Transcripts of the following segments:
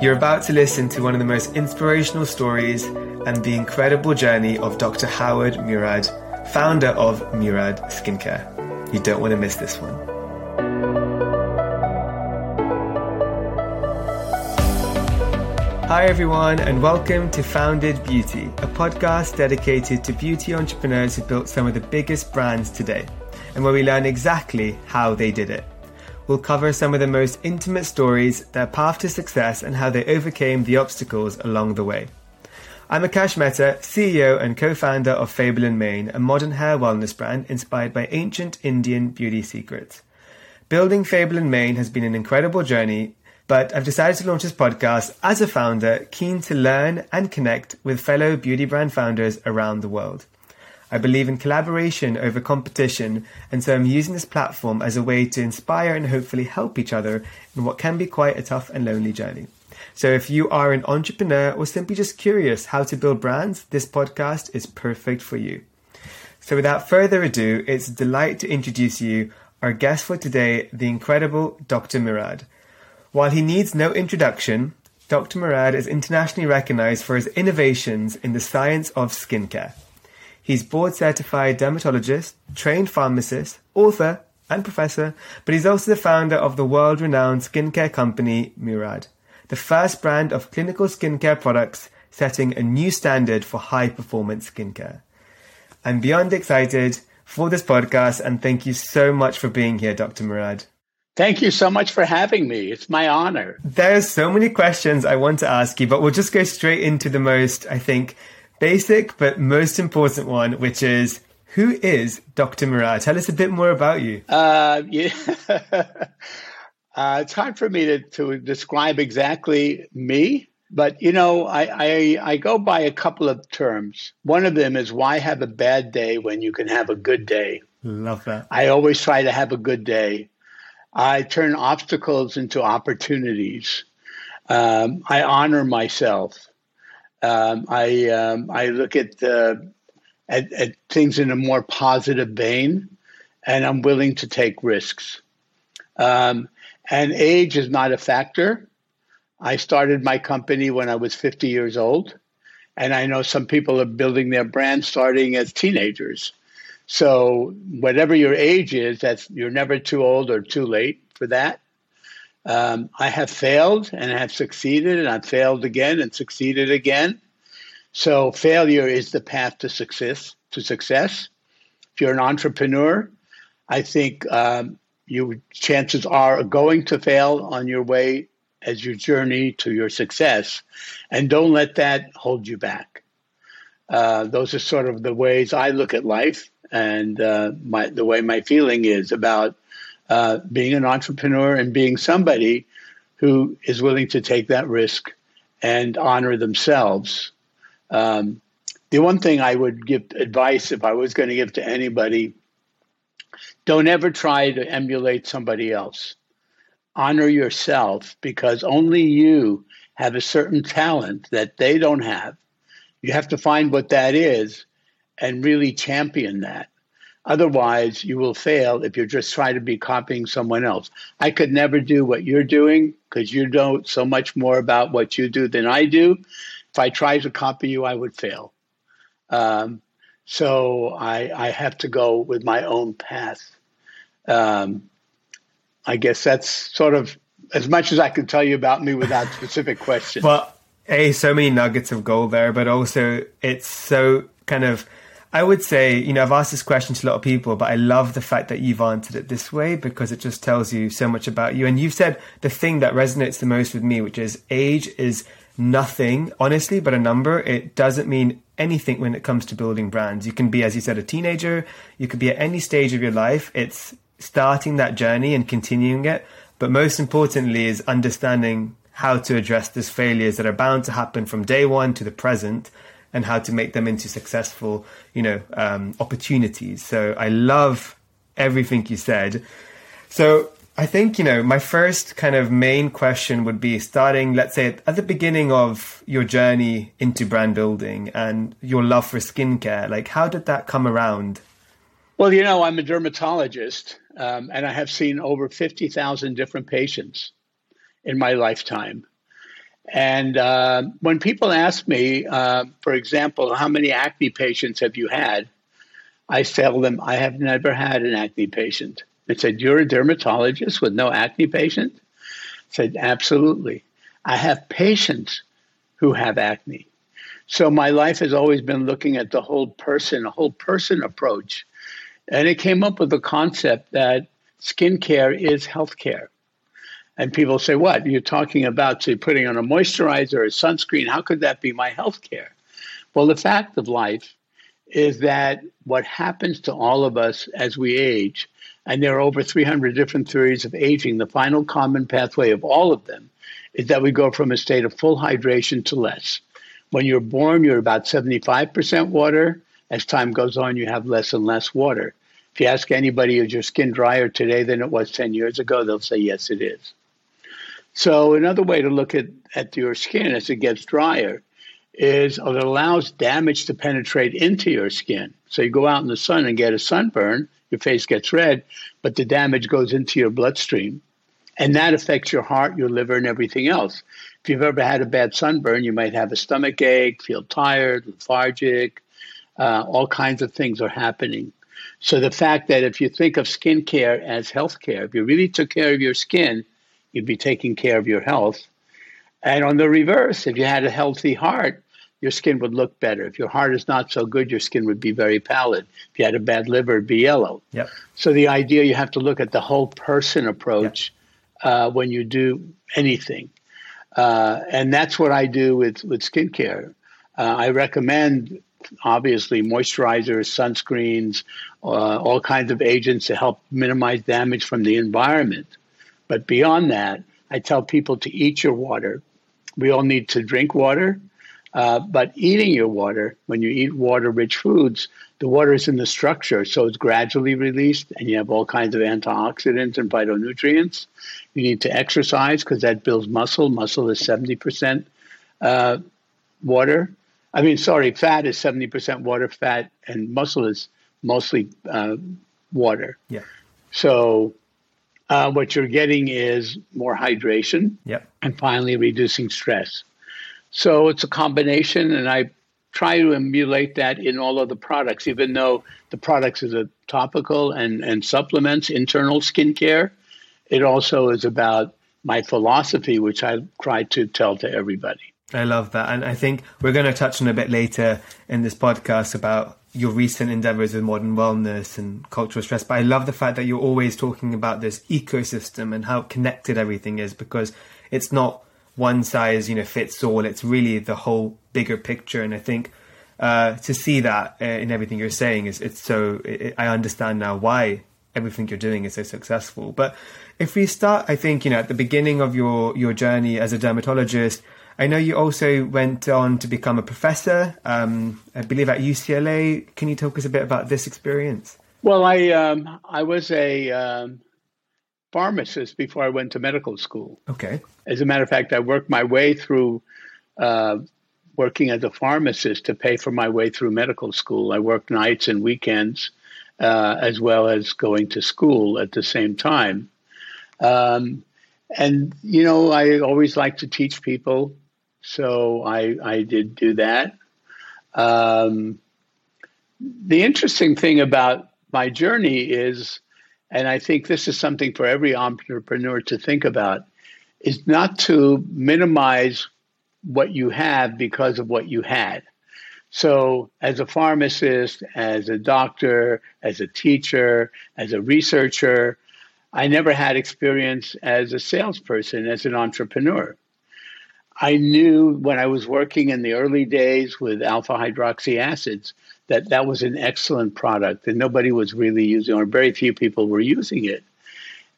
You're about to listen to one of the most inspirational stories and the incredible journey of Dr. Howard Murad, founder of Murad Skincare. You don't want to miss this one. Hi, everyone, and welcome to Founded Beauty, a podcast dedicated to beauty entrepreneurs who built some of the biggest brands today, and where we learn exactly how they did it. We'll cover some of the most intimate stories, their path to success, and how they overcame the obstacles along the way. I'm Akash Mehta, CEO and co-founder of Fable and Mane, a modern hair wellness brand inspired by ancient Indian beauty secrets. Building Fable and Mane has been an incredible journey, but I've decided to launch this podcast as a founder keen to learn and connect with fellow beauty brand founders around the world. I believe in collaboration over competition, and so I'm using this platform as a way to inspire and hopefully help each other in what can be quite a tough and lonely journey. So if you are an entrepreneur or simply just curious how to build brands, this podcast is perfect for you. So without further ado, it's a delight to introduce you our guest for today, the incredible Dr. Murad. While he needs no introduction, Dr. Murad is internationally recognized for his innovations in the science of skincare. He's board certified dermatologist, trained pharmacist, author, and professor, but he's also the founder of the world renowned skincare company Murad, the first brand of clinical skincare products setting a new standard for high performance skincare. I'm beyond excited for this podcast and thank you so much for being here, Dr. Murad. Thank you so much for having me. It's my honor. There's so many questions I want to ask you, but we'll just go straight into the most, I think, basic but most important one, which is who is Dr. Murad? Tell us a bit more about you. Uh, yeah. uh, it's hard for me to, to describe exactly me, but you know, I, I, I go by a couple of terms. One of them is why have a bad day when you can have a good day? Love that. I always try to have a good day. I turn obstacles into opportunities. Um, I honor myself. Um, I um, I look at, uh, at, at things in a more positive vein, and I'm willing to take risks. Um, and age is not a factor. I started my company when I was 50 years old, and I know some people are building their brand starting as teenagers. So whatever your age is, that's you're never too old or too late for that. Um, I have failed and have succeeded, and I've failed again and succeeded again. So failure is the path to success. To success, if you're an entrepreneur, I think um, you chances are going to fail on your way as your journey to your success, and don't let that hold you back. Uh, those are sort of the ways I look at life, and uh, my, the way my feeling is about uh, being an entrepreneur and being somebody who is willing to take that risk and honor themselves. Um, the one thing I would give advice if I was going to give to anybody don't ever try to emulate somebody else. Honor yourself because only you have a certain talent that they don't have. You have to find what that is and really champion that. Otherwise, you will fail if you're just trying to be copying someone else. I could never do what you're doing because you know so much more about what you do than I do. If I tried to copy you, I would fail. Um, so I, I, have to go with my own path. Um, I guess that's sort of as much as I can tell you about me without specific questions. Well, so many nuggets of gold there, but also it's so kind of. I would say, you know, I've asked this question to a lot of people, but I love the fact that you've answered it this way because it just tells you so much about you. And you've said the thing that resonates the most with me, which is age is nothing, honestly, but a number. It doesn't mean anything when it comes to building brands. You can be, as you said, a teenager. You could be at any stage of your life. It's starting that journey and continuing it. But most importantly is understanding how to address these failures that are bound to happen from day one to the present and how to make them into successful, you know, um, opportunities. So I love everything you said. So I think, you know, my first kind of main question would be starting, let's say, at the beginning of your journey into brand building and your love for skincare. Like, how did that come around? Well, you know, I'm a dermatologist um, and I have seen over 50,000 different patients in my lifetime. And uh, when people ask me, uh, for example, how many acne patients have you had? I tell them, I have never had an acne patient. They said, You're a dermatologist with no acne patient? I said, Absolutely. I have patients who have acne. So my life has always been looking at the whole person, a whole person approach. And it came up with the concept that skincare is healthcare. And people say, What? You're talking about, say, putting on a moisturizer or a sunscreen. How could that be my health care? Well, the fact of life is that what happens to all of us as we age, and there are over 300 different theories of aging, the final common pathway of all of them is that we go from a state of full hydration to less. When you're born, you're about 75% water. As time goes on, you have less and less water. If you ask anybody, is your skin drier today than it was 10 years ago? They'll say, yes, it is. So another way to look at, at your skin as it gets drier is it allows damage to penetrate into your skin. So you go out in the sun and get a sunburn, your face gets red, but the damage goes into your bloodstream. And that affects your heart, your liver, and everything else. If you've ever had a bad sunburn, you might have a stomach ache, feel tired, lethargic, uh, all kinds of things are happening. So the fact that if you think of skincare as healthcare, if you really took care of your skin, you'd be taking care of your health. And on the reverse, if you had a healthy heart, your skin would look better. If your heart is not so good, your skin would be very pallid. If you had a bad liver, it'd be yellow. Yep. So the idea you have to look at the whole person approach yep. uh, when you do anything, uh, and that's what I do with with skincare. Uh, I recommend obviously moisturizers, sunscreens, uh, all kinds of agents to help minimize damage from the environment. But beyond that, I tell people to eat your water. We all need to drink water, uh, but eating your water, when you eat water rich foods, the water is in the structure, so it's gradually released, and you have all kinds of antioxidants and phytonutrients. You need to exercise because that builds muscle. Muscle is 70% uh, water. I mean, sorry, fat is 70% water, fat, and muscle is mostly uh, water. Yeah. So uh, what you're getting is more hydration yep. and finally reducing stress. So it's a combination, and I try to emulate that in all of the products, even though the products is a topical and, and supplements, internal skincare. It also is about my philosophy, which I try to tell to everybody. I love that. And I think we're going to touch on a bit later in this podcast about your recent endeavors with modern wellness and cultural stress. But I love the fact that you're always talking about this ecosystem and how connected everything is because it's not one size, you know, fits all. It's really the whole bigger picture. And I think uh, to see that uh, in everything you're saying is it's so. It, I understand now why everything you're doing is so successful. But if we start, I think you know at the beginning of your your journey as a dermatologist I know you also went on to become a professor, um, I believe at UCLA. Can you talk us a bit about this experience? Well, I um, I was a um, pharmacist before I went to medical school. Okay. As a matter of fact, I worked my way through uh, working as a pharmacist to pay for my way through medical school. I worked nights and weekends, uh, as well as going to school at the same time. Um, and you know, I always like to teach people so I, I did do that. Um, the interesting thing about my journey is, and I think this is something for every entrepreneur to think about, is not to minimize what you have because of what you had. So, as a pharmacist, as a doctor, as a teacher, as a researcher, I never had experience as a salesperson, as an entrepreneur. I knew when I was working in the early days with alpha hydroxy acids that that was an excellent product and nobody was really using or very few people were using it.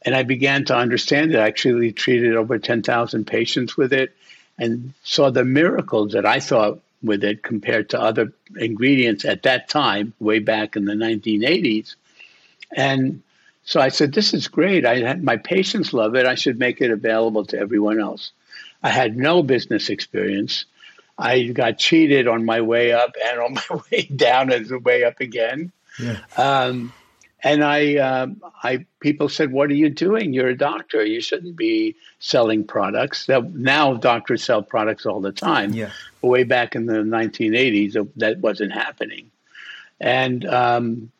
And I began to understand it. I actually treated over 10,000 patients with it and saw the miracles that I thought with it compared to other ingredients at that time, way back in the 1980s. And so I said, This is great. I my patients love it. I should make it available to everyone else. I had no business experience. I got cheated on my way up and on my way down as the way up again. Yeah. Um, and I, um, I, people said, "What are you doing? You're a doctor. You shouldn't be selling products." That now doctors sell products all the time. Yeah. But way back in the 1980s, that wasn't happening, and um,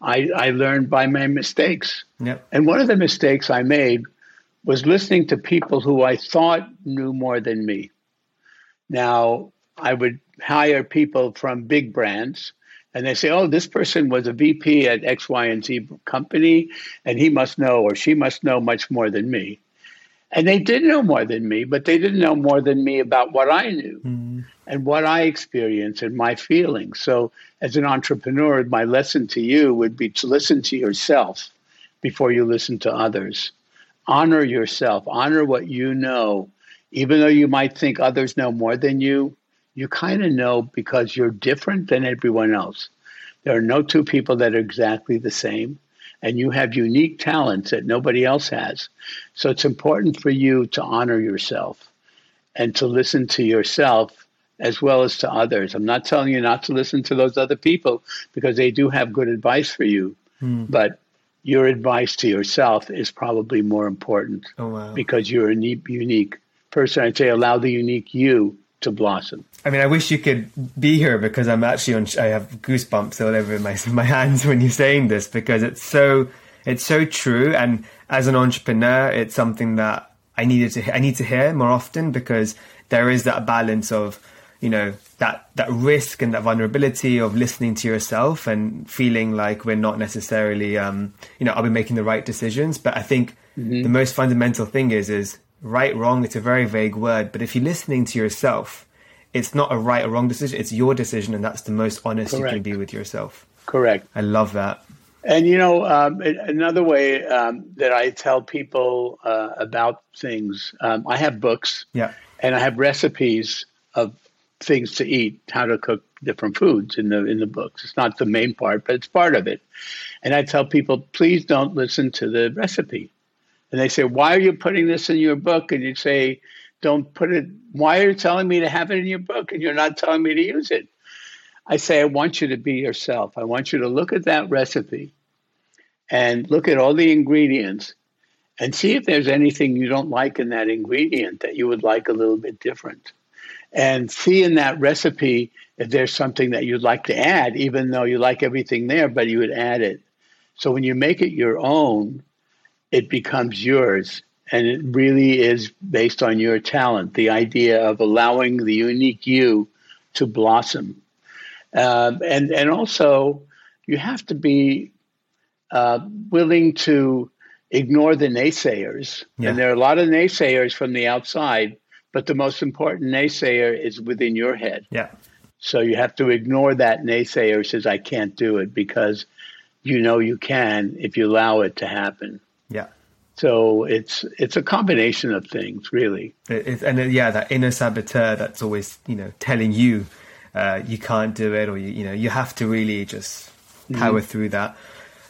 I, I learned by my mistakes. Yep. And one of the mistakes I made was listening to people who I thought knew more than me. Now, I would hire people from big brands and they say, oh, this person was a VP at X, Y, and Z company, and he must know or she must know much more than me. And they did know more than me, but they didn't know more than me about what I knew mm. and what I experienced and my feelings. So, as an entrepreneur, my lesson to you would be to listen to yourself before you listen to others. Honor yourself, honor what you know. Even though you might think others know more than you, you kind of know because you're different than everyone else. There are no two people that are exactly the same, and you have unique talents that nobody else has. So it's important for you to honor yourself and to listen to yourself as well as to others. I'm not telling you not to listen to those other people because they do have good advice for you, mm. but your advice to yourself is probably more important oh, wow. because you're a unique person. I'd say allow the unique you to blossom. I mean, I wish you could be here because I'm actually on. I have goosebumps all over my my hands when you're saying this because it's so it's so true. And as an entrepreneur, it's something that I needed to I need to hear more often because there is that balance of you know that that risk and that vulnerability of listening to yourself and feeling like we're not necessarily um, you know I'll be making the right decisions. But I think mm-hmm. the most fundamental thing is is right wrong. It's a very vague word, but if you're listening to yourself it's not a right or wrong decision. It's your decision, and that's the most honest Correct. you can be with yourself. Correct. I love that. And you know, um, another way um, that I tell people uh, about things, um, I have books, yeah, and I have recipes of things to eat, how to cook different foods in the in the books. It's not the main part, but it's part of it. And I tell people, please don't listen to the recipe. And they say, why are you putting this in your book? And you say, don't put it. Why are you telling me to have it in your book and you're not telling me to use it? I say, I want you to be yourself. I want you to look at that recipe and look at all the ingredients and see if there's anything you don't like in that ingredient that you would like a little bit different. And see in that recipe if there's something that you'd like to add, even though you like everything there, but you would add it. So when you make it your own, it becomes yours and it really is based on your talent the idea of allowing the unique you to blossom uh, and and also you have to be uh, willing to ignore the naysayers yeah. and there are a lot of naysayers from the outside but the most important naysayer is within your head yeah so you have to ignore that naysayer who says i can't do it because you know you can if you allow it to happen yeah so it's it's a combination of things, really. It, and uh, yeah, that inner saboteur that's always you know telling you uh, you can't do it, or you you know you have to really just power mm-hmm. through that.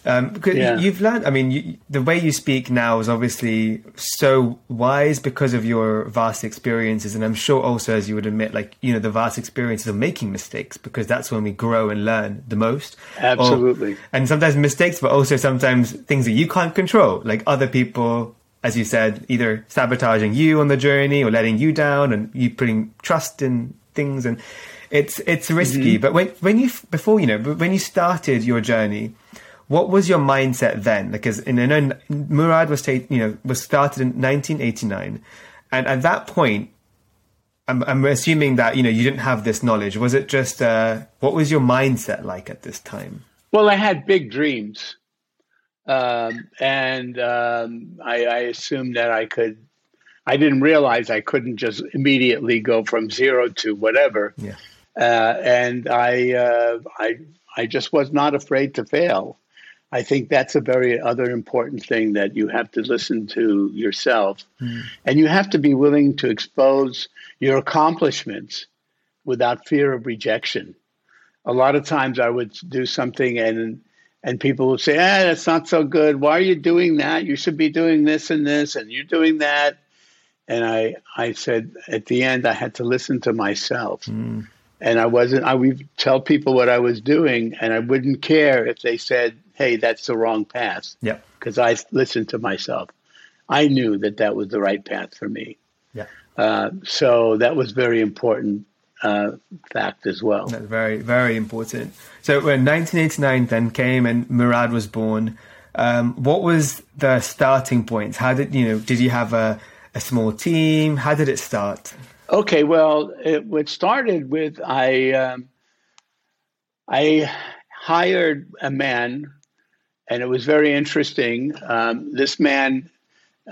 Um, yeah. you've learned, I mean, you, the way you speak now is obviously so wise because of your vast experiences. And I'm sure also, as you would admit, like, you know, the vast experiences of making mistakes because that's when we grow and learn the most. Absolutely. Or, and sometimes mistakes, but also sometimes things that you can't control, like other people, as you said, either sabotaging you on the journey or letting you down and you putting trust in things. And it's, it's risky. Mm-hmm. But when, when you, before, you know, when you started your journey, what was your mindset then? Because in, I know Murad was ta- you know was started in 1989, And at that point, I'm, I'm assuming that you know you didn't have this knowledge. Was it just uh, what was your mindset like at this time? Well, I had big dreams, um, and um, I, I assumed that I could. I didn't realize I couldn't just immediately go from zero to whatever. Yeah. Uh, and I, uh, I, I just was not afraid to fail. I think that's a very other important thing that you have to listen to yourself, mm. and you have to be willing to expose your accomplishments without fear of rejection. A lot of times, I would do something and and people would say, "Ah, that's not so good. Why are you doing that? You should be doing this and this, and you're doing that." And I, I said at the end, I had to listen to myself. Mm and I wasn't. I would tell people what I was doing, and I wouldn't care if they said, "Hey, that's the wrong path." Yeah, because I listened to myself. I knew that that was the right path for me. Yeah. Uh, so that was very important uh, fact as well. That's very very important. So when 1989 then came and Murad was born, um, what was the starting point? How did you know? Did you have a a small team? How did it start? Okay, well, it, started with I um, I hired a man, and it was very interesting. Um, this man,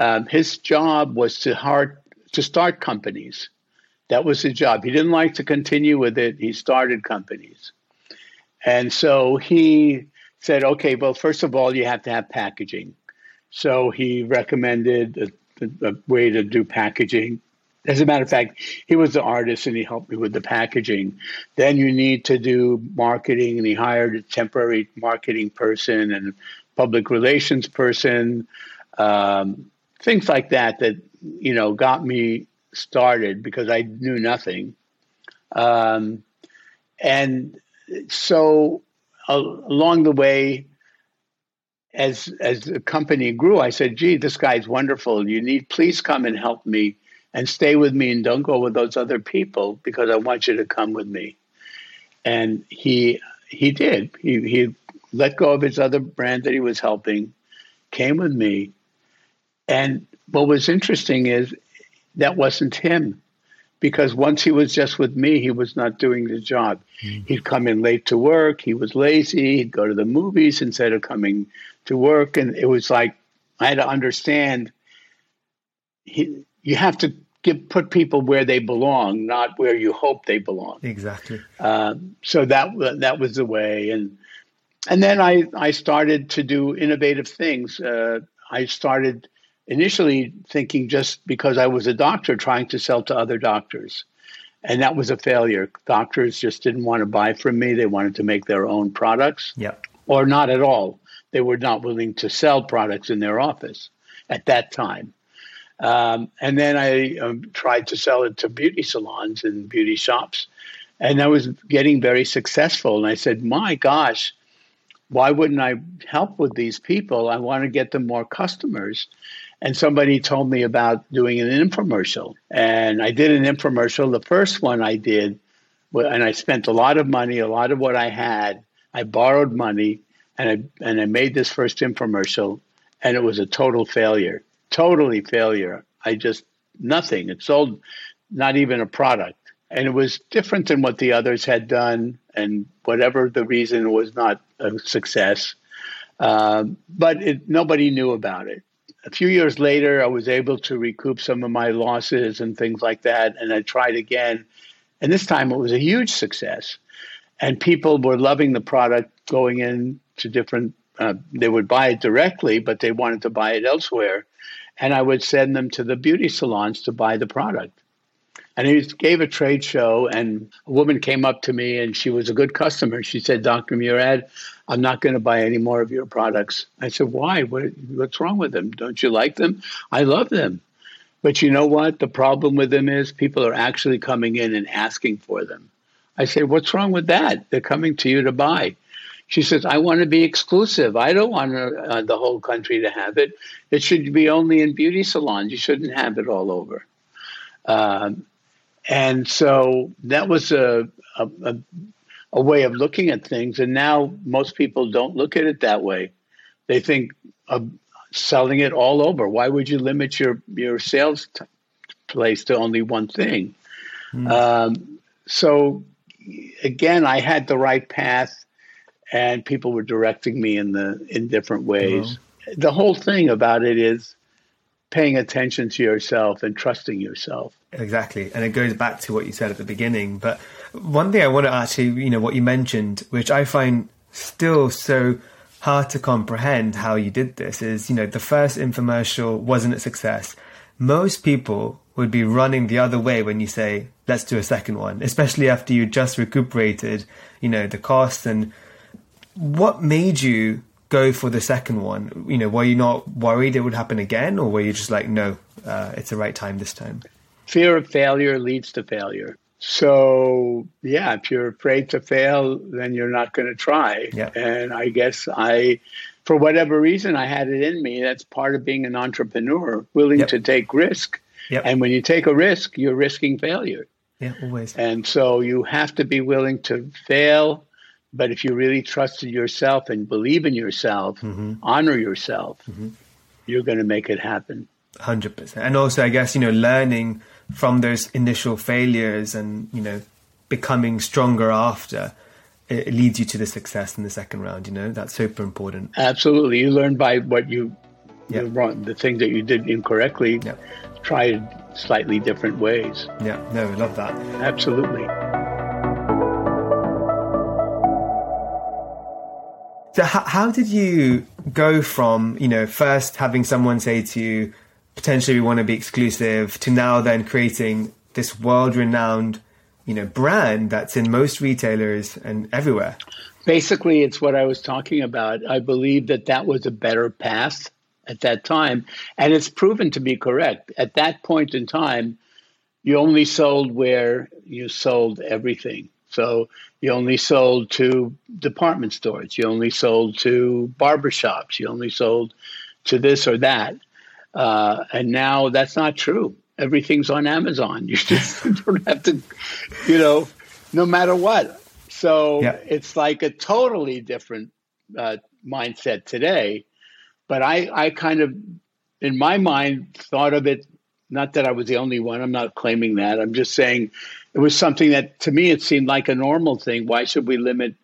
um, his job was to hard to start companies. That was his job. He didn't like to continue with it. He started companies, and so he said, "Okay, well, first of all, you have to have packaging." So he recommended a, a way to do packaging as a matter of fact, he was the artist and he helped me with the packaging. Then you need to do marketing, and he hired a temporary marketing person and public relations person, um, things like that. That you know got me started because I knew nothing, um, and so uh, along the way, as as the company grew, I said, "Gee, this guy's wonderful. You need please come and help me." And stay with me and don't go with those other people because I want you to come with me. And he he did. He he let go of his other brand that he was helping, came with me. And what was interesting is that wasn't him. Because once he was just with me, he was not doing the job. Mm. He'd come in late to work. He was lazy. He'd go to the movies instead of coming to work. And it was like I had to understand he, you have to give, put people where they belong, not where you hope they belong. Exactly. Uh, so that that was the way, and and then I I started to do innovative things. Uh, I started initially thinking just because I was a doctor, trying to sell to other doctors. And that was a failure. Doctors just didn't want to buy from me. They wanted to make their own products. Yeah. Or not at all. They were not willing to sell products in their office at that time. Um, and then I um, tried to sell it to beauty salons and beauty shops. And I was getting very successful. And I said, my gosh, why wouldn't I help with these people? I want to get them more customers. And somebody told me about doing an infomercial. And I did an infomercial. The first one I did, and I spent a lot of money, a lot of what I had. I borrowed money and I, and I made this first infomercial, and it was a total failure totally failure. I just nothing. It sold not even a product. And it was different than what the others had done, and whatever the reason was not a success. Um, but it, nobody knew about it. A few years later, I was able to recoup some of my losses and things like that, and I tried again. And this time it was a huge success. And people were loving the product going in to different, uh, they would buy it directly, but they wanted to buy it elsewhere and I would send them to the beauty salons to buy the product. And he gave a trade show, and a woman came up to me, and she was a good customer. She said, "Dr. Murad, I'm not going to buy any more of your products." I said, "Why? What, what's wrong with them? Don't you like them? I love them." But you know what? The problem with them is people are actually coming in and asking for them. I say, "What's wrong with that? They're coming to you to buy." She says, I want to be exclusive. I don't want uh, the whole country to have it. It should be only in beauty salons. You shouldn't have it all over. Um, and so that was a, a, a, a, way of looking at things. And now most people don't look at it that way. They think of selling it all over. Why would you limit your, your sales t- place to only one thing. Mm. Um, so again, I had the right path, and people were directing me in the in different ways. The whole thing about it is paying attention to yourself and trusting yourself. Exactly, and it goes back to what you said at the beginning. But one thing I want to actually, you know, what you mentioned, which I find still so hard to comprehend how you did this is, you know, the first infomercial wasn't a success. Most people would be running the other way when you say, let's do a second one, especially after you just recuperated, you know, the cost and what made you go for the second one? You know, were you not worried it would happen again or were you just like, no, uh, it's the right time this time? Fear of failure leads to failure. So, yeah, if you're afraid to fail, then you're not going to try. Yeah. And I guess I, for whatever reason, I had it in me. That's part of being an entrepreneur, willing yep. to take risk. Yep. And when you take a risk, you're risking failure. Yeah, always. And so you have to be willing to fail. But if you really trusted yourself and believe in yourself, mm-hmm. honor yourself, mm-hmm. you're going to make it happen. 100%. And also, I guess, you know, learning from those initial failures and you know becoming stronger after it leads you to the success in the second round you know that's super important absolutely you learn by what you yep. wrong the thing that you did incorrectly yep. try slightly different ways yeah no i love that absolutely so how, how did you go from you know first having someone say to you potentially we want to be exclusive to now then creating this world renowned you know brand that's in most retailers and everywhere? Basically it's what i was talking about. I believe that that was a better path at that time and it's proven to be correct. At that point in time you only sold where you sold everything so you only sold to department stores you only sold to barbershops you only sold to this or that uh, and now that's not true. Everything's on Amazon. You just don't have to, you know, no matter what. So yeah. it's like a totally different uh, mindset today. But I, I kind of, in my mind, thought of it. Not that I was the only one. I'm not claiming that. I'm just saying it was something that to me it seemed like a normal thing. Why should we limit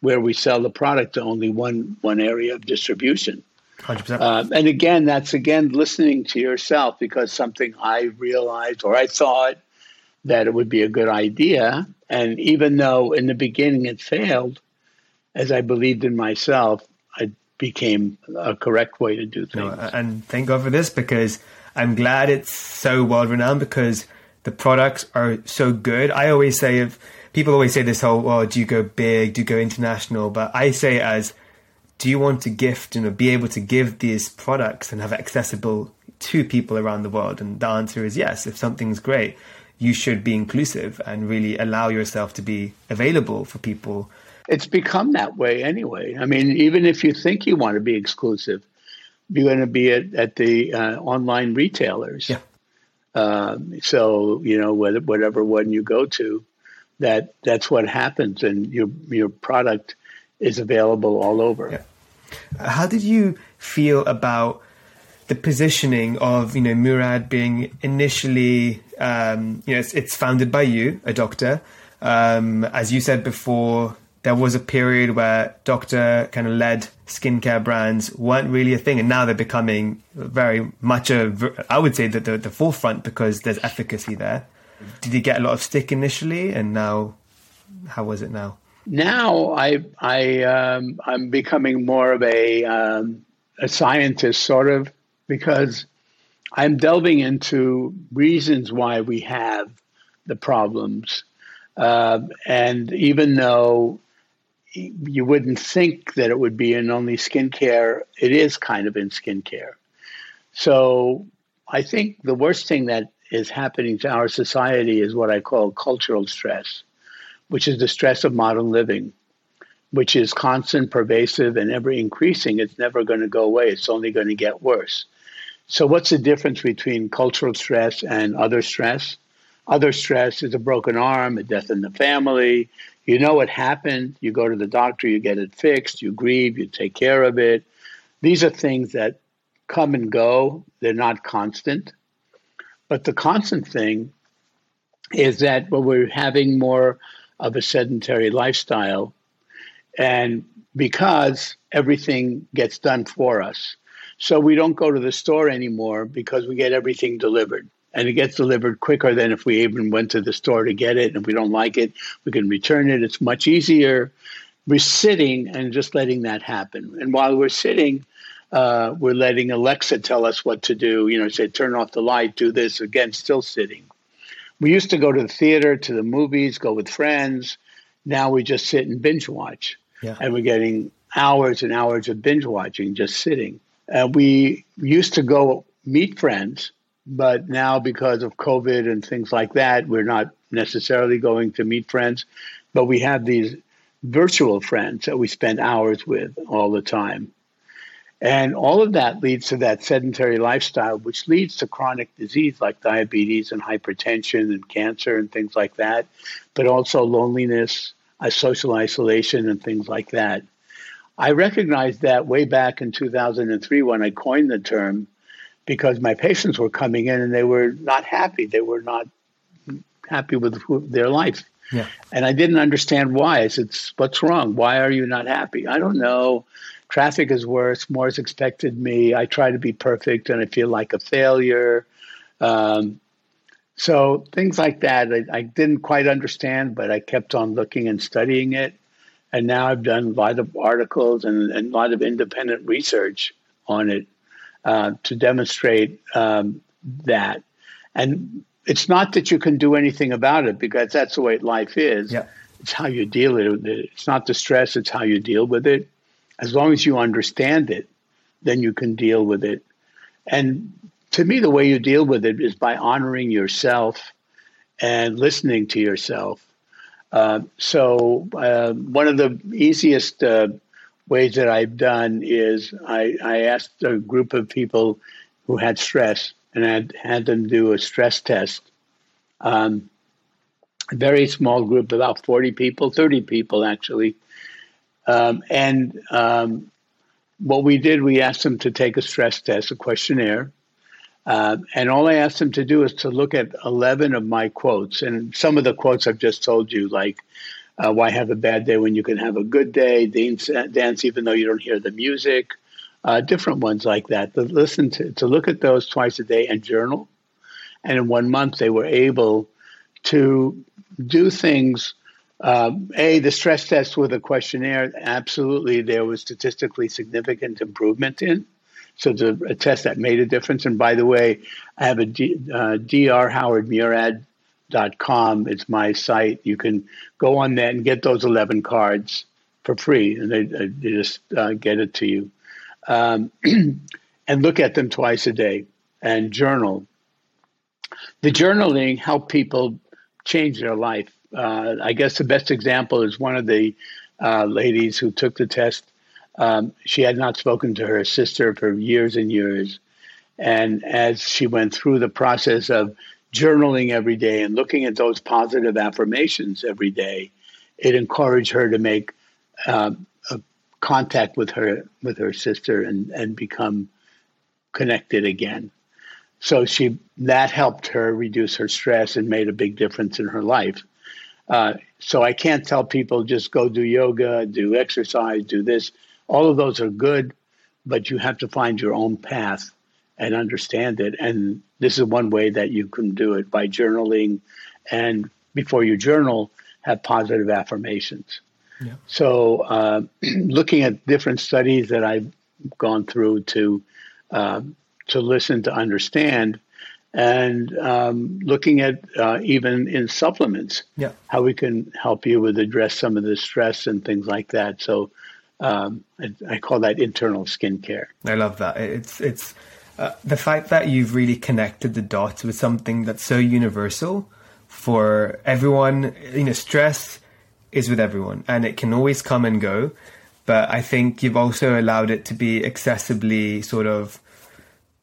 where we sell the product to only one one area of distribution? Uh, and again, that's again listening to yourself because something I realized or I thought that it would be a good idea. And even though in the beginning it failed, as I believed in myself, it became a correct way to do things. No, and thank God for this because I'm glad it's so well renowned because the products are so good. I always say if people always say this whole, well, do you go big? Do you go international? But I say it as do you want to gift, you know, be able to give these products and have it accessible to people around the world? And the answer is yes. If something's great, you should be inclusive and really allow yourself to be available for people. It's become that way anyway. I mean, even if you think you want to be exclusive, you're going to be at, at the uh, online retailers. Yeah. Um, so you know whether, whatever one you go to, that that's what happens, and your your product is available all over. Yeah. How did you feel about the positioning of you know Murad being initially um, you know it's, it's, founded by you, a doctor, um, as you said before. There was a period where doctor kind of led skincare brands weren't really a thing, and now they're becoming very much a. I would say that the, the forefront because there's efficacy there. Did you get a lot of stick initially, and now how was it now? now I I um, I'm becoming more of a um, a scientist, sort of, because I'm delving into reasons why we have the problems, uh, and even though you wouldn't think that it would be in only skincare, it is kind of in skincare. So I think the worst thing that is happening to our society is what I call cultural stress which is the stress of modern living, which is constant, pervasive, and ever increasing. It's never going to go away, it's only going to get worse. So, what's the difference between cultural stress and other stress? Other stress is a broken arm, a death in the family. You know what happened. You go to the doctor, you get it fixed, you grieve, you take care of it. These are things that come and go, they're not constant. but the constant thing is that when we're having more of a sedentary lifestyle, and because everything gets done for us. So we don't go to the store anymore because we get everything delivered. And it gets delivered quicker than if we even went to the store to get it. And if we don't like it, we can return it. It's much easier. We're sitting and just letting that happen. And while we're sitting, uh, we're letting Alexa tell us what to do. You know, say, turn off the light, do this. Again, still sitting. We used to go to the theater, to the movies, go with friends. Now we just sit and binge watch. Yeah. And we're getting hours and hours of binge watching just sitting. Uh, we used to go meet friends, but now because of COVID and things like that, we're not necessarily going to meet friends, but we have these virtual friends that we spend hours with all the time. And all of that leads to that sedentary lifestyle, which leads to chronic disease like diabetes and hypertension and cancer and things like that, but also loneliness, social isolation, and things like that. I recognized that way back in 2003 when I coined the term because my patients were coming in and they were not happy. They were not happy with their life. Yeah. And I didn't understand why. I said, What's wrong? Why are you not happy? I don't know traffic is worse. More is expected me. I try to be perfect and I feel like a failure. Um, so things like that, I, I, didn't quite understand, but I kept on looking and studying it. And now I've done a lot of articles and, and a lot of independent research on it uh, to demonstrate um, that. And it's not that you can do anything about it because that's the way life is. Yeah. It's how you deal with it. It's not the stress, it's how you deal with it as long as you understand it, then you can deal with it. And to me, the way you deal with it is by honoring yourself and listening to yourself. Uh, so, uh, one of the easiest uh, ways that I've done is I, I, asked a group of people who had stress and I had, them do a stress test. Um, a very small group, about 40 people, 30 people actually. Um, and um, what we did, we asked them to take a stress test, a questionnaire. Uh, and all I asked them to do is to look at 11 of my quotes. And some of the quotes I've just told you, like, uh, why have a bad day when you can have a good day, dance, dance even though you don't hear the music, uh, different ones like that. To listen to, to look at those twice a day and journal. And in one month, they were able to do things um, a, the stress test with a questionnaire, absolutely, there was statistically significant improvement in. So it's a, a test that made a difference. And by the way, I have a D, uh, drhowardmurad.com. It's my site. You can go on that and get those 11 cards for free, and they, they just uh, get it to you. Um, and look at them twice a day and journal. The journaling helped people change their life uh, I guess the best example is one of the uh, ladies who took the test. Um, she had not spoken to her sister for years and years. And as she went through the process of journaling every day and looking at those positive affirmations every day, it encouraged her to make uh, contact with her with her sister and, and become connected again. So she that helped her reduce her stress and made a big difference in her life. Uh, so I can't tell people just go do yoga, do exercise, do this. All of those are good, but you have to find your own path and understand it. And this is one way that you can do it by journaling. And before you journal, have positive affirmations. Yeah. So, uh, looking at different studies that I've gone through to uh, to listen to understand, and um, looking at uh, even in supplements, yeah. how we can help you with address some of the stress and things like that. So um, I, I, call that internal skincare. I love that. It's it's uh, the fact that you've really connected the dots with something that's so universal for everyone. You know, stress is with everyone, and it can always come and go. But I think you've also allowed it to be accessibly sort of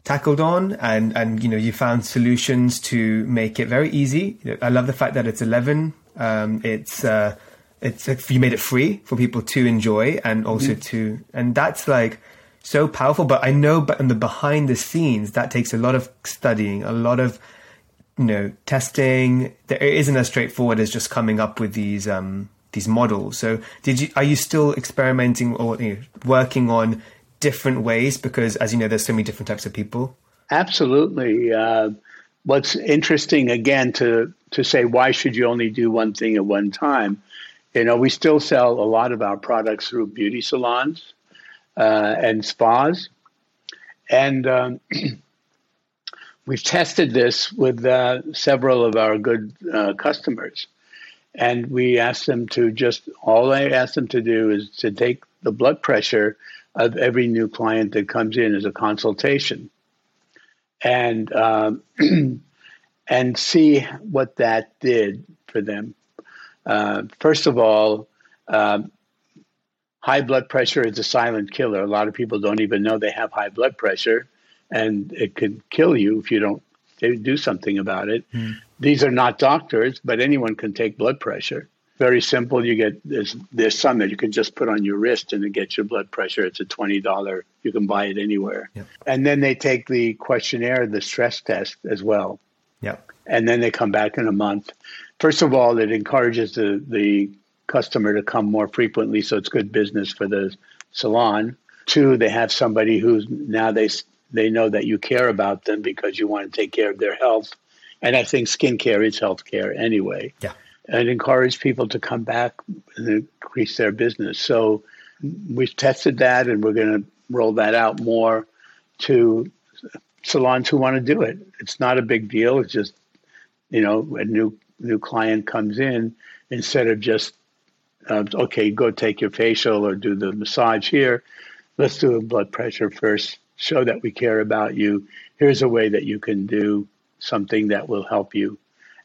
tackled on and and you know you found solutions to make it very easy i love the fact that it's 11 um, it's uh, it's you made it free for people to enjoy and also mm. to and that's like so powerful but i know but in the behind the scenes that takes a lot of studying a lot of you know testing. There isn't as straightforward as just coming up with these um, these models. So, did you are you still experimenting or you know, working on different ways? Because as you know, there's so many different types of people. Absolutely. Uh, what's interesting again to to say why should you only do one thing at one time? You know, we still sell a lot of our products through beauty salons uh, and spas, and um, we've tested this with uh, several of our good uh, customers. And we asked them to just, all I asked them to do is to take the blood pressure of every new client that comes in as a consultation and, um, and see what that did for them. Uh, first of all, um, high blood pressure is a silent killer. A lot of people don't even know they have high blood pressure, and it could kill you if you don't do something about it. Mm. These are not doctors, but anyone can take blood pressure. Very simple. You get there's there's some that you can just put on your wrist and it gets your blood pressure. It's a twenty dollar. You can buy it anywhere. Yep. And then they take the questionnaire, the stress test as well. Yeah. And then they come back in a month. First of all, it encourages the the customer to come more frequently, so it's good business for the salon. Two, they have somebody who's now they they know that you care about them because you want to take care of their health. And I think skincare is healthcare anyway. Yeah. And encourage people to come back and increase their business. So we've tested that and we're going to roll that out more to salons who want to do it. It's not a big deal. It's just, you know, a new new client comes in instead of just uh, okay, go take your facial or do the massage here. Let's do a blood pressure first show that we care about you. Here's a way that you can do something that will help you.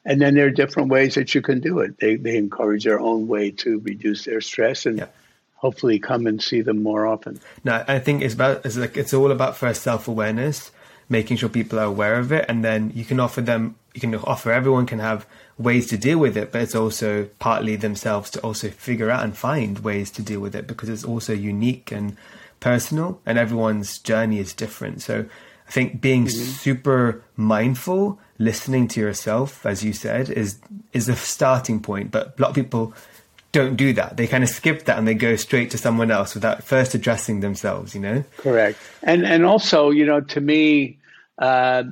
And then there are different ways that you can do it. They, they encourage their own way to reduce their stress and yeah. hopefully come and see them more often. No, I think it's about it's like it's all about first self awareness, making sure people are aware of it, and then you can offer them. You can offer everyone can have ways to deal with it, but it's also partly themselves to also figure out and find ways to deal with it because it's also unique and personal and everyone's journey is different. So I think being mm-hmm. super mindful, listening to yourself, as you said, is is a starting point. But a lot of people don't do that. They kind of skip that and they go straight to someone else without first addressing themselves. You know, correct. And and also, you know, to me, uh,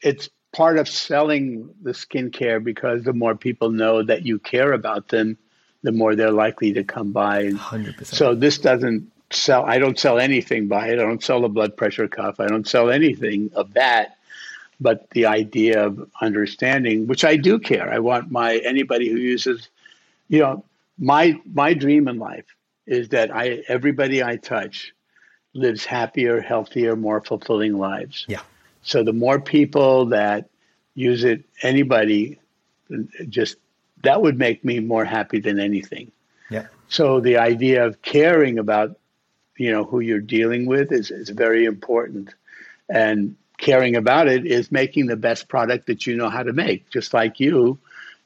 it's part of selling the skincare because the more people know that you care about them, the more they're likely to come by. 100%. So this doesn't sell. I don't sell anything by it. I don't sell a blood pressure cuff. I don't sell anything of that. But the idea of understanding, which I do care. I want my anybody who uses, you know, my my dream in life is that I everybody I touch lives happier, healthier, more fulfilling lives. Yeah. So the more people that use it, anybody, just that would make me more happy than anything. Yeah. So the idea of caring about you know who you're dealing with is, is very important and caring about it is making the best product that you know how to make just like you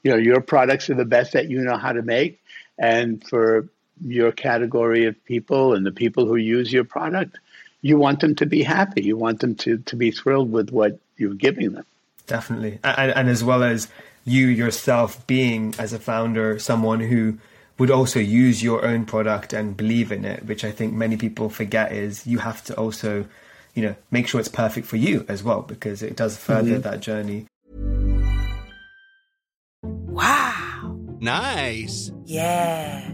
you know your products are the best that you know how to make and for your category of people and the people who use your product you want them to be happy you want them to to be thrilled with what you're giving them definitely and, and as well as you yourself being as a founder someone who would also use your own product and believe in it, which I think many people forget is you have to also, you know, make sure it's perfect for you as well, because it does further mm-hmm. that journey. Wow. Nice. Yeah.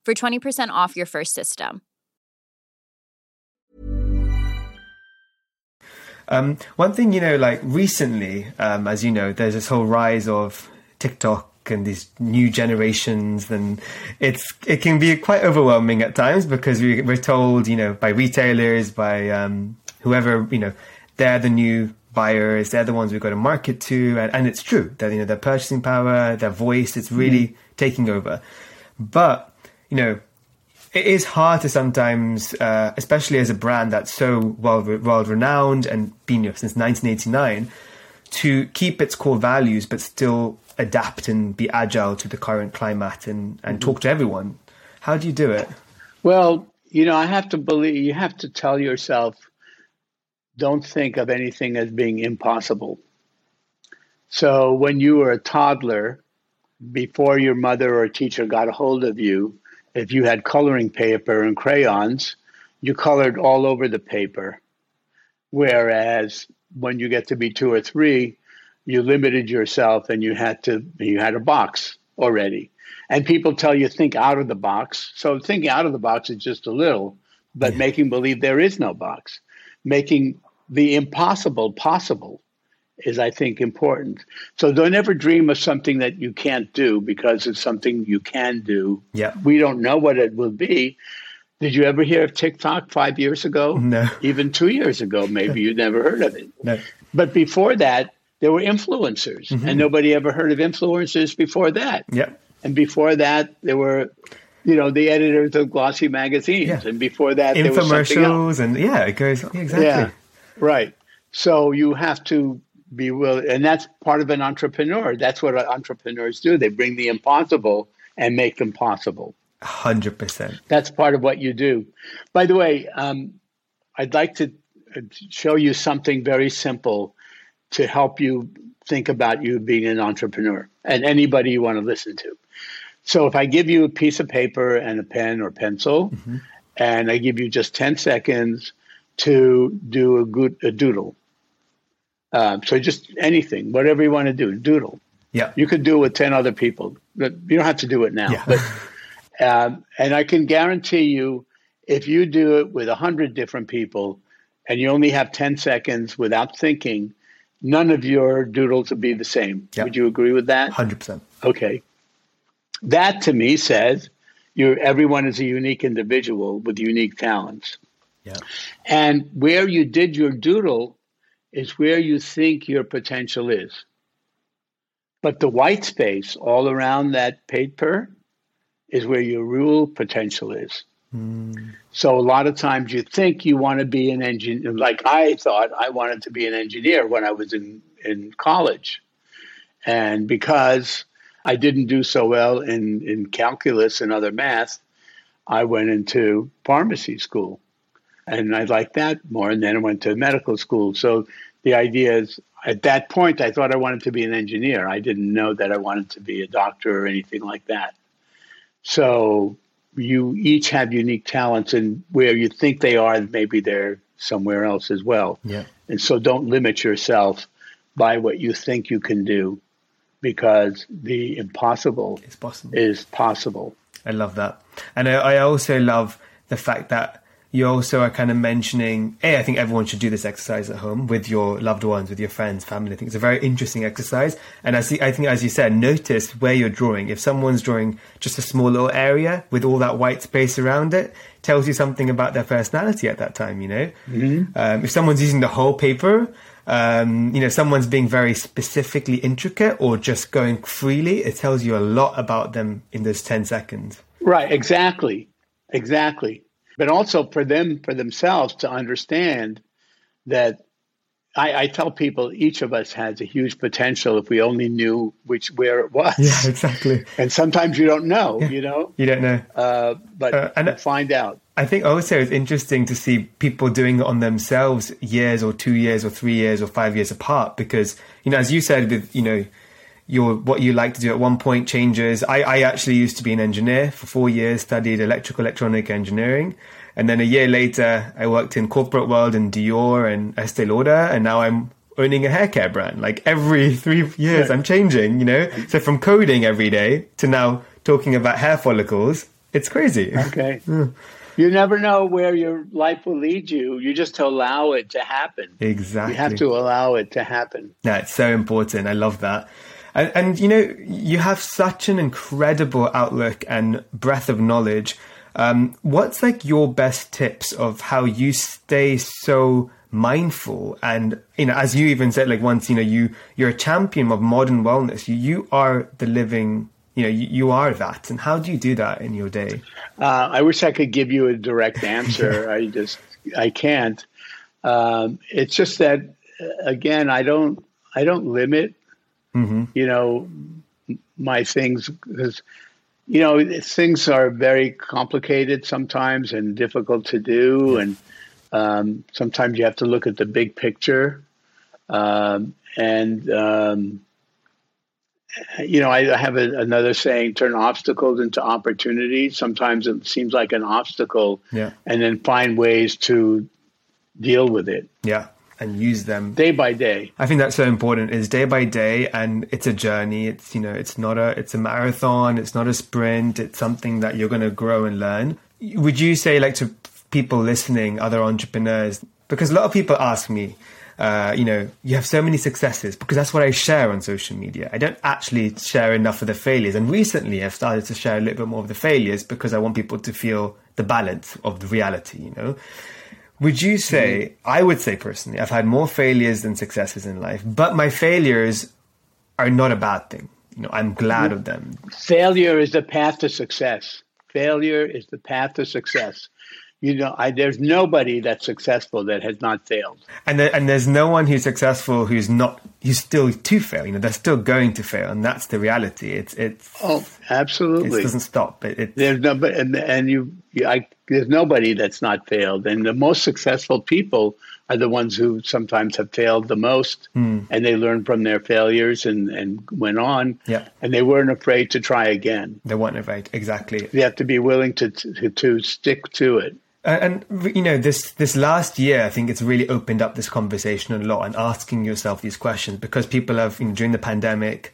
for 20% off your first system. Um, one thing, you know, like recently, um, as you know, there's this whole rise of TikTok and these new generations, and it's it can be quite overwhelming at times because we, we're told, you know, by retailers, by um, whoever, you know, they're the new buyers, they're the ones we've got to market to, and, and it's true that you know their purchasing power, their voice, it's really mm. taking over. But you know, it is hard to sometimes, uh, especially as a brand that's so well world renowned and been you know, since 1989, to keep its core values but still adapt and be agile to the current climate and, and mm-hmm. talk to everyone. How do you do it? Well, you know, I have to believe, you have to tell yourself, don't think of anything as being impossible. So when you were a toddler, before your mother or teacher got a hold of you, if you had coloring paper and crayons, you colored all over the paper. Whereas when you get to be two or three, you limited yourself and you had to you had a box already. And people tell you think out of the box. So thinking out of the box is just a little, but yeah. making believe there is no box, making the impossible possible is, I think, important. So don't ever dream of something that you can't do because it's something you can do. Yeah. We don't know what it will be. Did you ever hear of TikTok five years ago? No. Even two years ago, maybe you never heard of it. No. But before that, there were influencers, mm-hmm. and nobody ever heard of influencers before that. Yeah. And before that, there were, you know, the editors of glossy magazines, yeah. and before that, infomercials, and yeah, it goes exactly. Yeah, right. So you have to be willing, and that's part of an entrepreneur. That's what entrepreneurs do. They bring the impossible and make them possible. Hundred percent. That's part of what you do. By the way, um, I'd like to uh, show you something very simple to help you think about you being an entrepreneur and anybody you want to listen to. So if I give you a piece of paper and a pen or pencil, mm-hmm. and I give you just 10 seconds to do a good a doodle. Um, so just anything, whatever you want to do, doodle. Yeah. You could do it with 10 other people. But you don't have to do it now. Yeah. But, um, and I can guarantee you, if you do it with 100 different people and you only have 10 seconds without thinking, none of your doodles will be the same. Yep. Would you agree with that? 100%. Okay. That to me says you everyone is a unique individual with unique talents. Yeah. And where you did your doodle is where you think your potential is. But the white space all around that paper is where your real potential is. Mm. So a lot of times you think you want to be an engineer. Like I thought I wanted to be an engineer when I was in, in college. And because I didn't do so well in, in calculus and other math, I went into pharmacy school and I liked that more. And then I went to medical school. So the idea is, at that point, I thought I wanted to be an engineer. I didn't know that I wanted to be a doctor or anything like that. So you each have unique talents, and where you think they are, maybe they're somewhere else as well. Yeah. And so don't limit yourself by what you think you can do, because the impossible is possible. is possible. I love that, and I, I also love the fact that you also are kind of mentioning, hey, I think everyone should do this exercise at home with your loved ones, with your friends, family. I think it's a very interesting exercise. And I see, I think, as you said, notice where you're drawing. If someone's drawing just a small little area with all that white space around it, tells you something about their personality at that time, you know? Mm-hmm. Um, if someone's using the whole paper, um, you know, someone's being very specifically intricate or just going freely, it tells you a lot about them in those 10 seconds. Right, exactly. Exactly but also for them for themselves to understand that I, I, tell people each of us has a huge potential if we only knew which where it was. Yeah, exactly. And sometimes you don't know, yeah. you know. You don't know, uh, but uh, and find out. I think also it's interesting to see people doing it on themselves years or two years or three years or five years apart because you know, as you said, with you know your what you like to do at one point changes. I, I actually used to be an engineer for four years, studied electrical electronic engineering, and then a year later I worked in corporate world in Dior and Estee Lauder, and now I'm owning a hair care brand. Like every three years, I'm changing. You know, so from coding every day to now talking about hair follicles, it's crazy. Okay. You never know where your life will lead you. You just allow it to happen. Exactly. You have to allow it to happen. That's so important. I love that. And, and, you know, you have such an incredible outlook and breadth of knowledge. Um, what's like your best tips of how you stay so mindful? And you know as you even said like once you know you you're a champion of modern wellness. You, you are the living you know you, you are that. And how do you do that in your day? Uh, i wish i could give you a direct answer. I just i can't. Um, it's just that again i don't i don't limit mm-hmm. you know, my things because you know things are very complicated sometimes and difficult to do, and um, sometimes you have to look at the big picture. Um, and um, you know, I, I have a, another saying: turn obstacles into opportunities. Sometimes it seems like an obstacle, yeah. and then find ways to deal with it. Yeah and use them day by day. I think that's so important. Is day by day, and it's a journey. It's you know, it's not a it's a marathon. It's not a sprint. It's something that you're going to grow and learn. Would you say, like to people listening, other entrepreneurs, because a lot of people ask me. Uh, you know, you have so many successes because that's what I share on social media. I don't actually share enough of the failures. And recently I've started to share a little bit more of the failures because I want people to feel the balance of the reality, you know? Would you say, mm-hmm. I would say personally, I've had more failures than successes in life, but my failures are not a bad thing. You know, I'm glad mm-hmm. of them. Failure is the path to success. Failure is the path to success you know, I, there's nobody that's successful that has not failed. And there, and there's no one who's successful who's not who's still to fail. You know, they're still going to fail, and that's the reality. It's it's oh, absolutely. It doesn't stop. It, it's, there's no, and and you, you I, there's nobody that's not failed, and the most successful people are the ones who sometimes have failed the most, mm. and they learned from their failures and and went on. Yeah, and they weren't afraid to try again. They weren't afraid. Exactly. You have to be willing to to, to stick to it. And, and you know this this last year, I think it's really opened up this conversation a lot and asking yourself these questions because people have you know, during the pandemic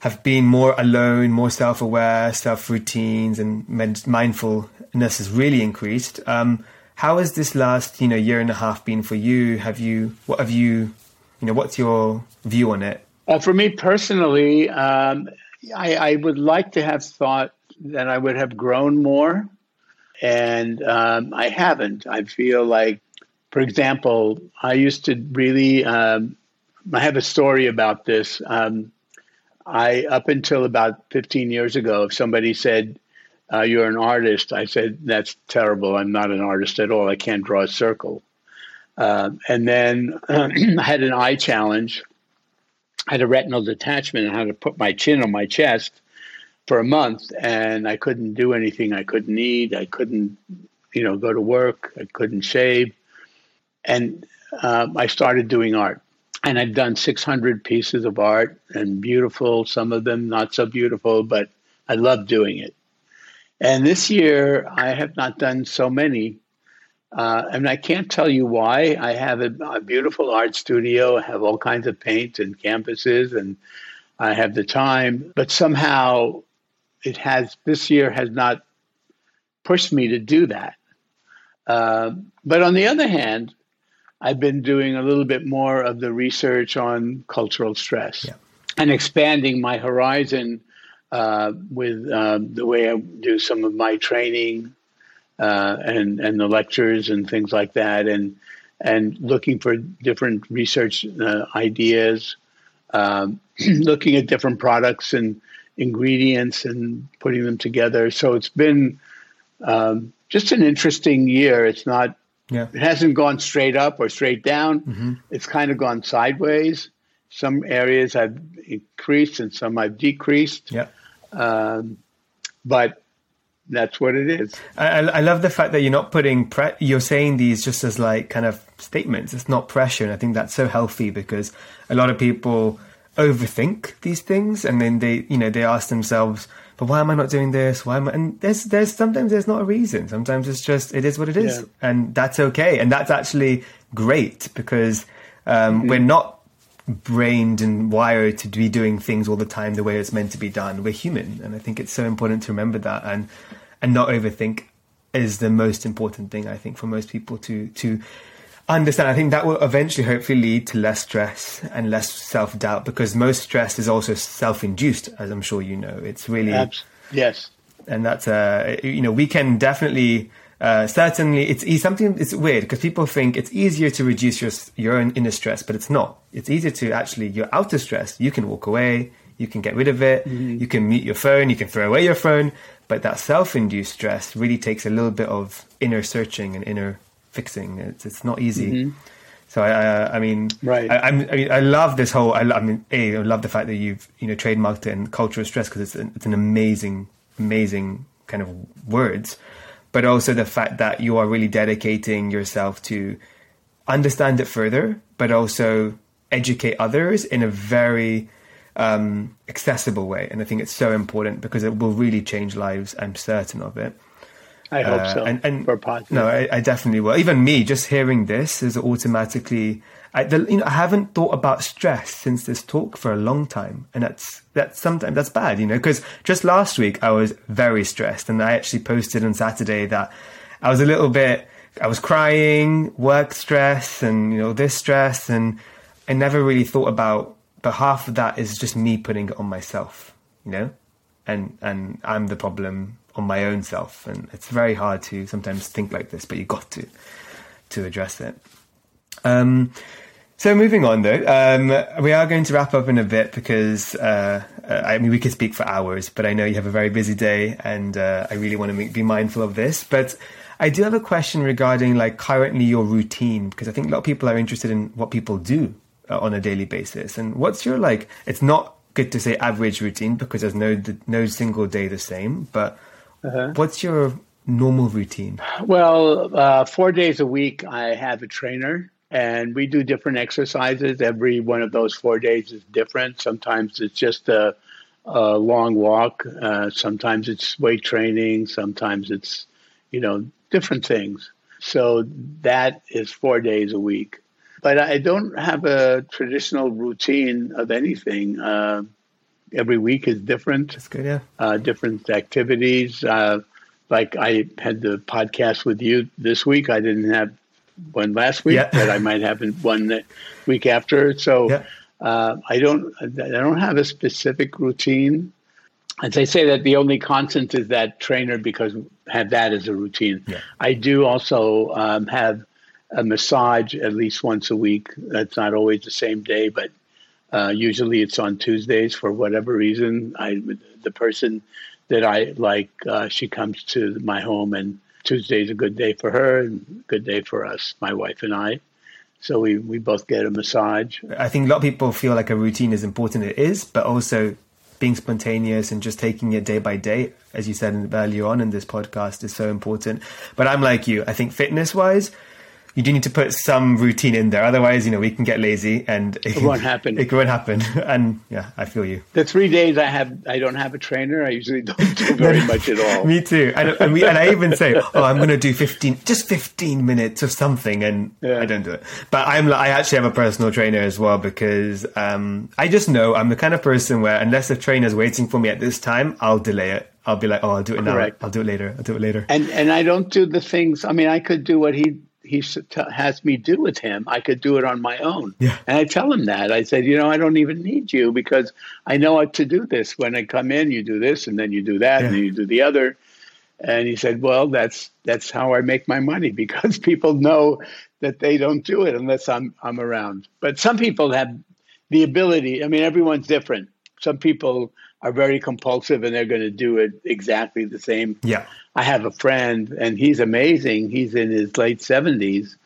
have been more alone, more self aware, self routines, and mindfulness has really increased. Um, how has this last you know year and a half been for you? Have you what have you you know what's your view on it? Uh, for me personally, um, I, I would like to have thought that I would have grown more and um, I haven't. I feel like, for example, I used to really. Um, I have a story about this. Um, I up until about 15 years ago, if somebody said uh, you're an artist, I said that's terrible. I'm not an artist at all. I can't draw a circle. Uh, and then I had an eye challenge. I had a retinal detachment and had to put my chin on my chest for a month and I couldn't do anything I couldn't eat. I couldn't, you know, go to work. I couldn't shave. And um, I started doing art. And I've done 600 pieces of art and beautiful, some of them not so beautiful, but I love doing it. And this year, I have not done so many. Uh, and I can't tell you why. I have a, a beautiful art studio, I have all kinds of paint and canvases, and I have the time. But somehow it has this year has not pushed me to do that. Uh, but on the other hand, I've been doing a little bit more of the research on cultural stress Yeah. and expanding my horizon uh, with uh, the way I do some of my training uh, and and the lectures and things like that, and and looking for different research uh, ideas, um, looking at different products and ingredients and putting them together. So it's been um, just an interesting year. It's not Yeah. it hasn't gone straight up or straight down. It's kind of gone sideways. Some areas I've increased and some I've decreased, Yeah. um, but that's what it is. I, I I love the fact that you're not putting pre- you're saying these just as like kind of statements. It's not pressure, and I think that's so healthy because a lot of people overthink these things, and then they you know they ask themselves, "But why am I not doing this? Why am I?" And there's there's sometimes there's not a reason. Sometimes it's just it is what it is, Yeah. and that's okay, and that's actually great because um, we're not brained and wired to be doing things all the time the way it's meant to be done. We're human, and I think it's so important to remember that and and not overthink is the most important thing I think for most people to to understand. I think that will eventually hopefully lead to less stress and less self doubt because most stress is also self induced, as I'm sure you know. It's really Abs- yes. and that's uh you know we can definitely uh, certainly it's e- something it's weird because people think it's easier to reduce your your own inner stress but it's not it's easier to actually your outer stress you can walk away you can get rid of it you can mute your phone you can throw away your phone but that self-induced stress really takes a little bit of inner searching and inner fixing it's, it's not easy so I, I, I mean, Right. I, I mean, I love this whole. I, I mean, a, I love the fact that you've you know trademarked it in cultural stress because it's an, it's an amazing, amazing kind of words, but also the fact that you are really dedicating yourself to understand it further, but also educate others in a very um, accessible way. And I think it's so important because it will really change lives. I'm certain of it. I hope Uh, so. And, and for positive. no, I, I definitely will. Even me, just hearing this is automatically. I, the, you know, I haven't thought about stress since this talk for a long time, and that's that's sometimes that's bad, you know. Because just last week I was very stressed, and I actually posted on Saturday that I was a little bit. I was crying, work stress, and you know this stress, and I never really thought about. But half of that is just me putting it on myself, you know, and and I'm the problem on my own self, and it's very hard to sometimes think like this, but you got to to address it. Um, so moving on though, um, we are going to wrap up in a bit because uh, uh, I mean we could speak for hours, but I know you have a very busy day, and uh, I really want to be mindful of this. But I do have a question regarding like currently your routine because I think a lot of people are interested in what people do uh, on a daily basis, and what's your like? It's not good to say average routine because there's no no single day the same, but what's your normal routine? Well, uh, four days a week, I have a trainer, and we do different exercises. Every one of those four days is different. Sometimes it's just a, a long walk. Uh, sometimes it's weight training. Sometimes it's, you know, different things. So that is four days a week. But I don't have a traditional routine of anything. Uh, every week is different That's good, yeah. uh, different activities. Uh, like I had the podcast with you this week. I didn't have one last week, Yeah. but I might have one the week after. So Yeah. uh, I don't I don't have a specific routine. As I say that the only constant is that trainer because I have that as a routine. Yeah. I do also um, have a massage at least once a week. That's not always the same day, but uh, usually it's on Tuesdays for whatever reason. I the person that I like, uh, she comes to my home, and Tuesday's a good day for her and good day for us, my wife and I. So we we both get a massage. I think a lot of people feel like a routine is important. It is, but also being spontaneous and just taking it day by day, as you said earlier on in this podcast, is so important. But I'm like you. I think fitness wise, you do need to put some routine in there. Otherwise, you know, we can get lazy and it won't happen. It won't happen. And yeah, I feel you. The three days I have, I don't have a trainer. I usually don't do very much at all. Me too. And, and, we, and I even say, oh, I'm going to do 15, just 15 minutes of something. And yeah. I don't do it. But I'm, I actually have a personal trainer as well because um, I just know I'm the kind of person where unless the trainer's waiting for me at this time, I'll delay it. I'll be like, oh, I'll do it Correct. now. I'll do it later. I'll do it later. And and I don't do the things. I mean, I could do what he he has me do with him. I could do it on my own. Yeah. And I tell him that. I said, you know, I don't even need you because I know how to do this. When I come in, you do this, and then you do that, yeah. and then you do the other. And he said, well, that's that's how I make my money because people know that they don't do it unless I'm I'm around. But some people have the ability. I mean, everyone's different. Some people are very compulsive and they're going to do it exactly the same. Yeah. I have a friend and he's amazing. He's in his late 70s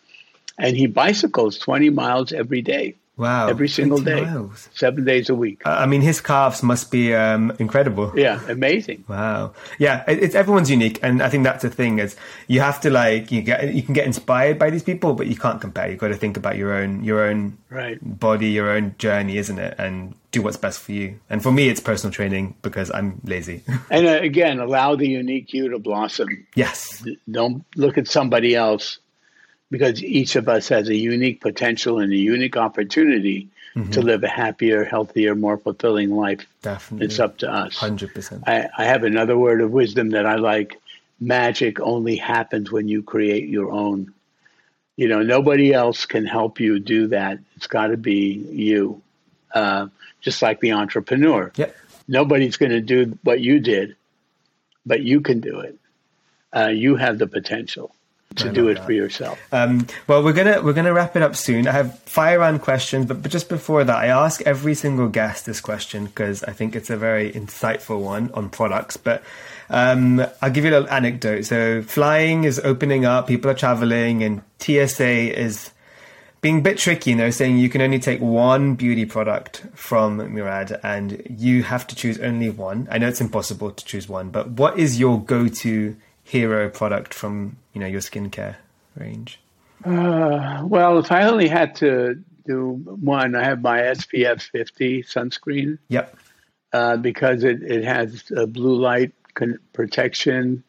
and he bicycles 20 miles every day. Wow. Every single day. Miles. Seven days a week. Uh, I mean, his calves must be um, incredible. Yeah, amazing. Wow. Yeah, it, it's everyone's unique. And I think that's the thing is you have to like, you get, you can get inspired by these people, but you can't compare. You've got to think about your own, your own right. body, your own journey, isn't it? And do what's best for you. And for me, it's personal training because I'm lazy. and uh, again, allow the unique you to blossom. Yes. Don't look at somebody else because each of us has a unique potential and a unique opportunity mm-hmm. to live a happier, healthier, more fulfilling life. Definitely. It's up to us. 100%. I, I have another word of wisdom that I like magic only happens when you create your own. You know, nobody else can help you do that. It's got to be you. Uh, just like the entrepreneur. Yep. Nobody's going to do what you did, but you can do it. Uh, you have the potential to do it that. for yourself. Um, well, we're gonna we're gonna wrap it up soon. I have fire round questions, but, but just before that, I ask every single guest this question because I think it's a very insightful one on products. But um, I'll give you a little anecdote. So, flying is opening up, people are traveling, and TSA is being a bit tricky, you know, saying you can only take one beauty product from Murad and you have to choose only one. I know it's impossible to choose one, but what is your go-to hero product from you know your skincare range? Uh, well, if I only had to do one, I have my SPF 50 sunscreen. Yep. Uh, because it, it has blue light con- protection,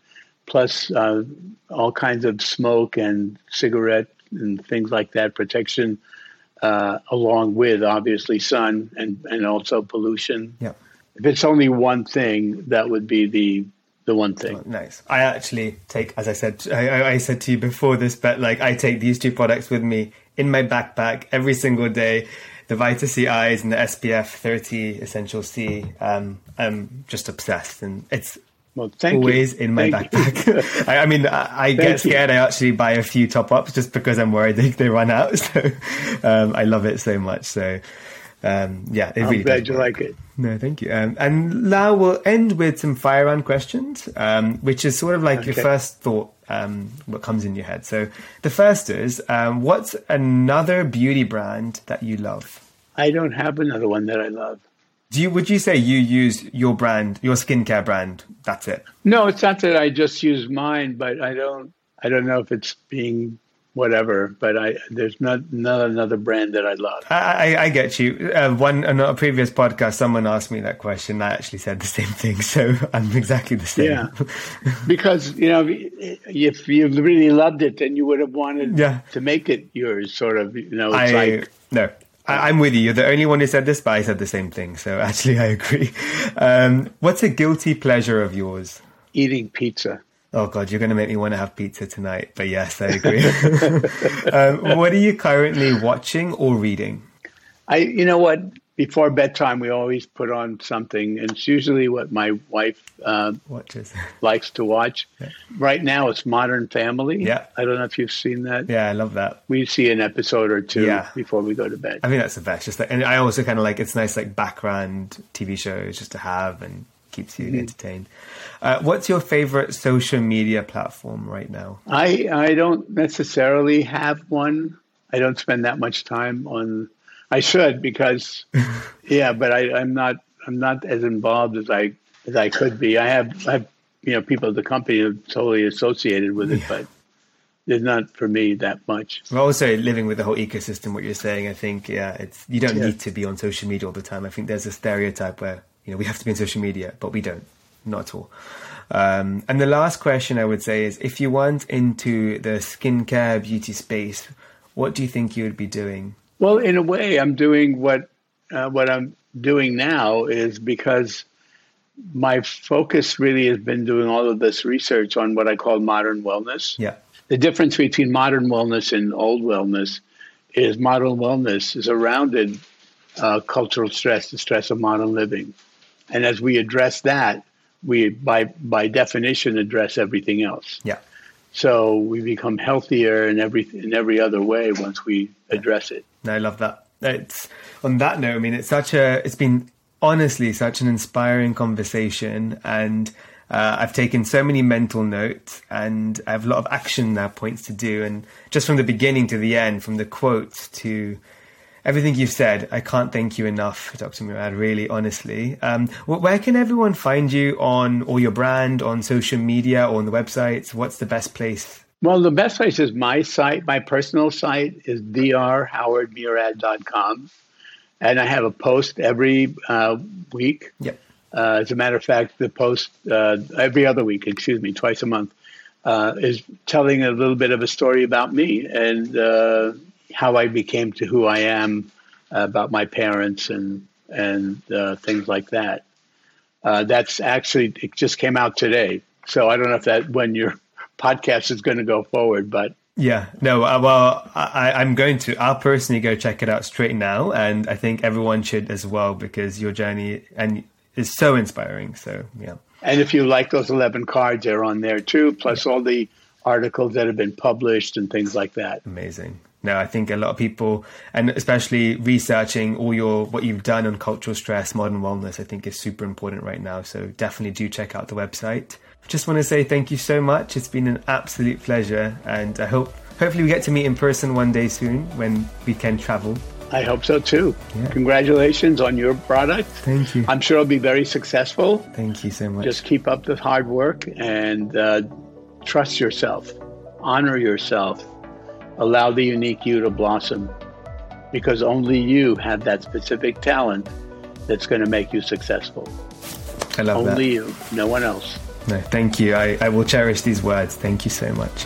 plus uh, all kinds of smoke and cigarette and things like that protection, uh, along with obviously sun and, and also pollution. Yeah. If it's only one thing, that would be the the one thing. Oh, nice. I actually take, as I said, I, I, said to you before this, but like I take these two products with me in my backpack every single day. The Vita C Eyes and the SPF 30 Essential C. Um, I'm just obsessed, and it's well, always you. in my thank backpack. I, I, mean, I, I get scared. You. I actually buy a few top ups just because I'm worried they, they run out. So um, I love it so much. So um, yeah, it I'm really glad you like it. No, thank you. Um, and now we'll end with some fire round questions, um, which is sort of like okay. your first thought, um, what comes in your head. So the first is, um, what's another beauty brand that you love? I don't have another one that I love. Do you? Would you say you use your brand, your skincare brand? That's it. No, it's not that I just use mine, but I don't. I don't know if it's being whatever. But I there's not not another brand that I love. I, I, I get you. Uh, one on a previous podcast, someone asked me that question. I actually said the same thing, so I'm exactly the same. Yeah, because you know, if you really loved it, then you would have wanted yeah. to make it yours. Sort of, you know. It's I, like no. I, am with you. You're the only one who said this, but I said the same thing. So actually, I agree. Um, what's a guilty pleasure of yours? Eating pizza. Oh God, you're going to make me want to have pizza tonight. But yes, I agree. um, what are you currently watching or reading? I, you know what? Before bedtime, we always put on something, and it's usually what my wife uh, watches, likes to watch. Yeah. Right now, it's Modern Family. Yeah, I don't know if you've seen that. Yeah, I love that. We see an episode or two yeah. before we go to bed. I think that's the best. Just like, and I also kind of like it's nice like background TV shows just to have and keeps you mm-hmm. entertained. Uh, what's your favorite social media platform right now? I I don't necessarily have one. I don't spend that much time on. I should because, yeah, but I, I'm not. I'm not as involved as I as I could be. I have I have you know people at the company are totally associated with it, yeah. but it's not for me that much. Well, also living with the whole ecosystem, what you're saying, I think, yeah, it's you don't Yeah. need to be on social media all the time. I think there's a stereotype where you know we have to be on social media, but we don't, not at all. Um, and the last question I would say is, if you went into the skincare beauty space, what do you think you would be doing? Well, in a way, I'm doing what uh, what I'm doing now is because my focus really has been doing all of this research on what I call modern wellness. Yeah, The difference between modern wellness and old wellness is modern wellness is a rounded uh, cultural stress, the stress of modern living, and as we address that, we by by definition address everything else. yeah. So we become healthier in every in every other way once we address it. I love that. It's on that note. I mean, it's such a. It's been honestly such an inspiring conversation, and uh, I've taken so many mental notes, and I have a lot of action now points to do. And just from the beginning to the end, from the quotes to everything you've said, I can't thank you enough, Dr. Murad. Really, honestly, um, where can everyone find you on or your brand on social media or on the websites? What's the best place? Well, the best place is my site. My personal site is drhowardmurad.com. And I have a post every uh, week. Yep. Uh, as a matter of fact, the post uh, every other week, excuse me, twice a month, uh, is telling a little bit of a story about me and uh, how I became to who I am, uh, about my parents and and uh, things like that. Uh, that's actually it just came out today, so I don't know if that when your podcast is going to go forward, but Yeah, no, uh, well, I, I'm going to. I'll personally go check it out straight now, and I think everyone should as well because your journey and is so inspiring. So yeah, And if you like those 11 cards, they're on there too, plus all the articles that have been published and things like that. amazing. No, I think a lot of people, and especially researching all your what you've done on cultural stress, modern wellness, I think is super important right now. So definitely do check out the website. Just want to say thank you so much. It's been an absolute pleasure, and I hope hopefully we get to meet in person one day soon when we can travel. I hope so too. Yeah. Congratulations on your product. Thank you. I'm sure it'll be very successful. Thank you so much. Just keep up the hard work and uh, trust yourself, honor yourself, allow the unique you to blossom because only you have that specific talent that's going to make you successful. I love that. Only you, no one else. No, thank you. I, I will cherish these words. Thank you so much.